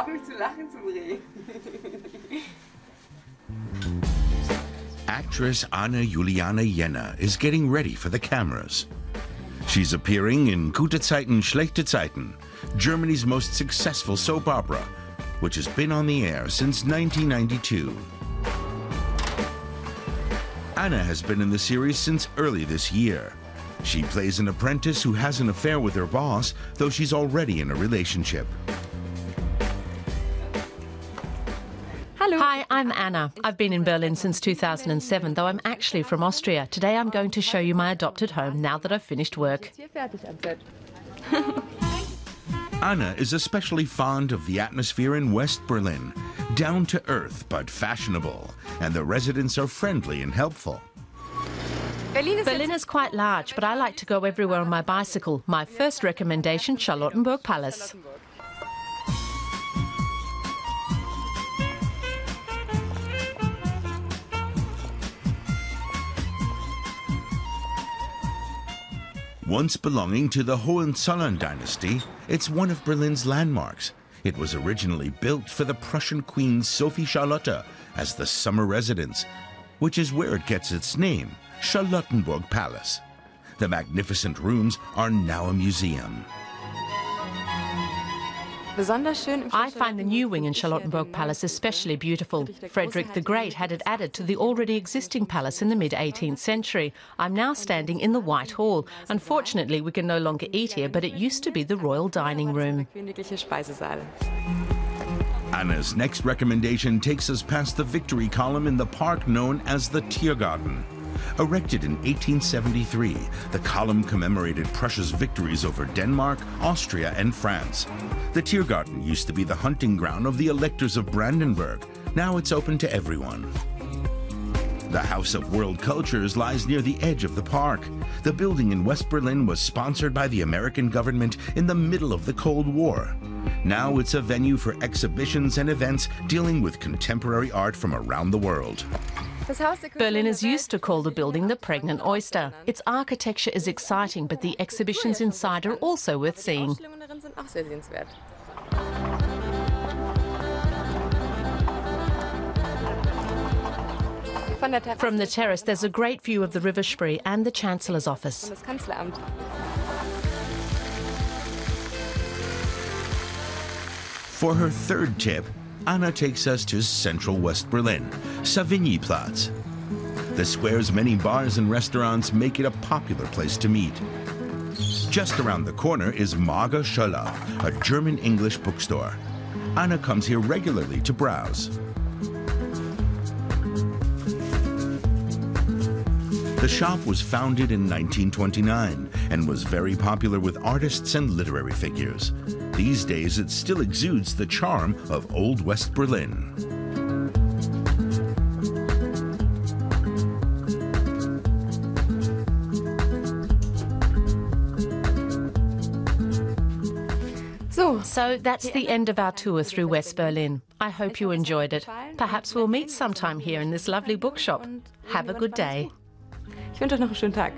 auf, mich zu lachen zu bringen. Actress Anna Juliana Jaenner is getting ready for the cameras. She's appearing in Gute Zeiten, Schlechte Zeiten, Germany's most successful soap opera, which has been on the air since 1992. Anna has been in the series since early this year. She plays an apprentice who has an affair with her boss, though she's already in a relationship. Hello. Hi, I'm Anna. I've been in Berlin since 2007, though I'm actually from Austria. Today I'm going to show you my adopted home now that I've finished work. Anna is especially fond of the atmosphere in West Berlin. Down to earth, but fashionable. And the residents are friendly and helpful. Berlin is quite large, but I like to go everywhere on my bicycle. My first recommendation, Charlottenburg Palace. Once belonging to the Hohenzollern dynasty, it's one of Berlin's landmarks. It was originally built for the Prussian Queen Sophie Charlotte as the summer residence, which is where it gets its name, Charlottenburg Palace. The magnificent rooms are now a museum. I find the new wing in Charlottenburg Palace especially beautiful. Frederick the Great had it added to the already existing palace in the mid 18th century. I'm now standing in the White Hall. Unfortunately, we can no longer eat here, but it used to be the royal dining room. Anna's next recommendation takes us past the victory column in the park known as the Tiergarten. Erected in 1873, the column commemorated Prussia's victories over Denmark, Austria, and France. The Tiergarten used to be the hunting ground of the electors of Brandenburg. Now it's open to everyone. The House of World Cultures lies near the edge of the park. The building in West Berlin was sponsored by the American government in the middle of the Cold War. Now it's a venue for exhibitions and events dealing with contemporary art from around the world. Berliners used to call the building the Pregnant Oyster. Its architecture is exciting, but the exhibitions inside are also worth seeing. From the terrace, there's a great view of the River Spree and the Chancellor's office. For her third tip, Anna takes us to central West Berlin, Savigny-Platz. The square's many bars and restaurants make it a popular place to meet. Just around the corner is Marga Schoeller, a German-English bookstore. Anna comes here regularly to browse. The shop was founded in 1929 and was very popular with artists and literary figures. These days, it still exudes the charm of Old West Berlin. So that's the end of our tour through West Berlin. I hope you enjoyed it. Perhaps we'll meet sometime here in this lovely bookshop. Have a good day. Ich wünsche euch noch einen schönen Tag.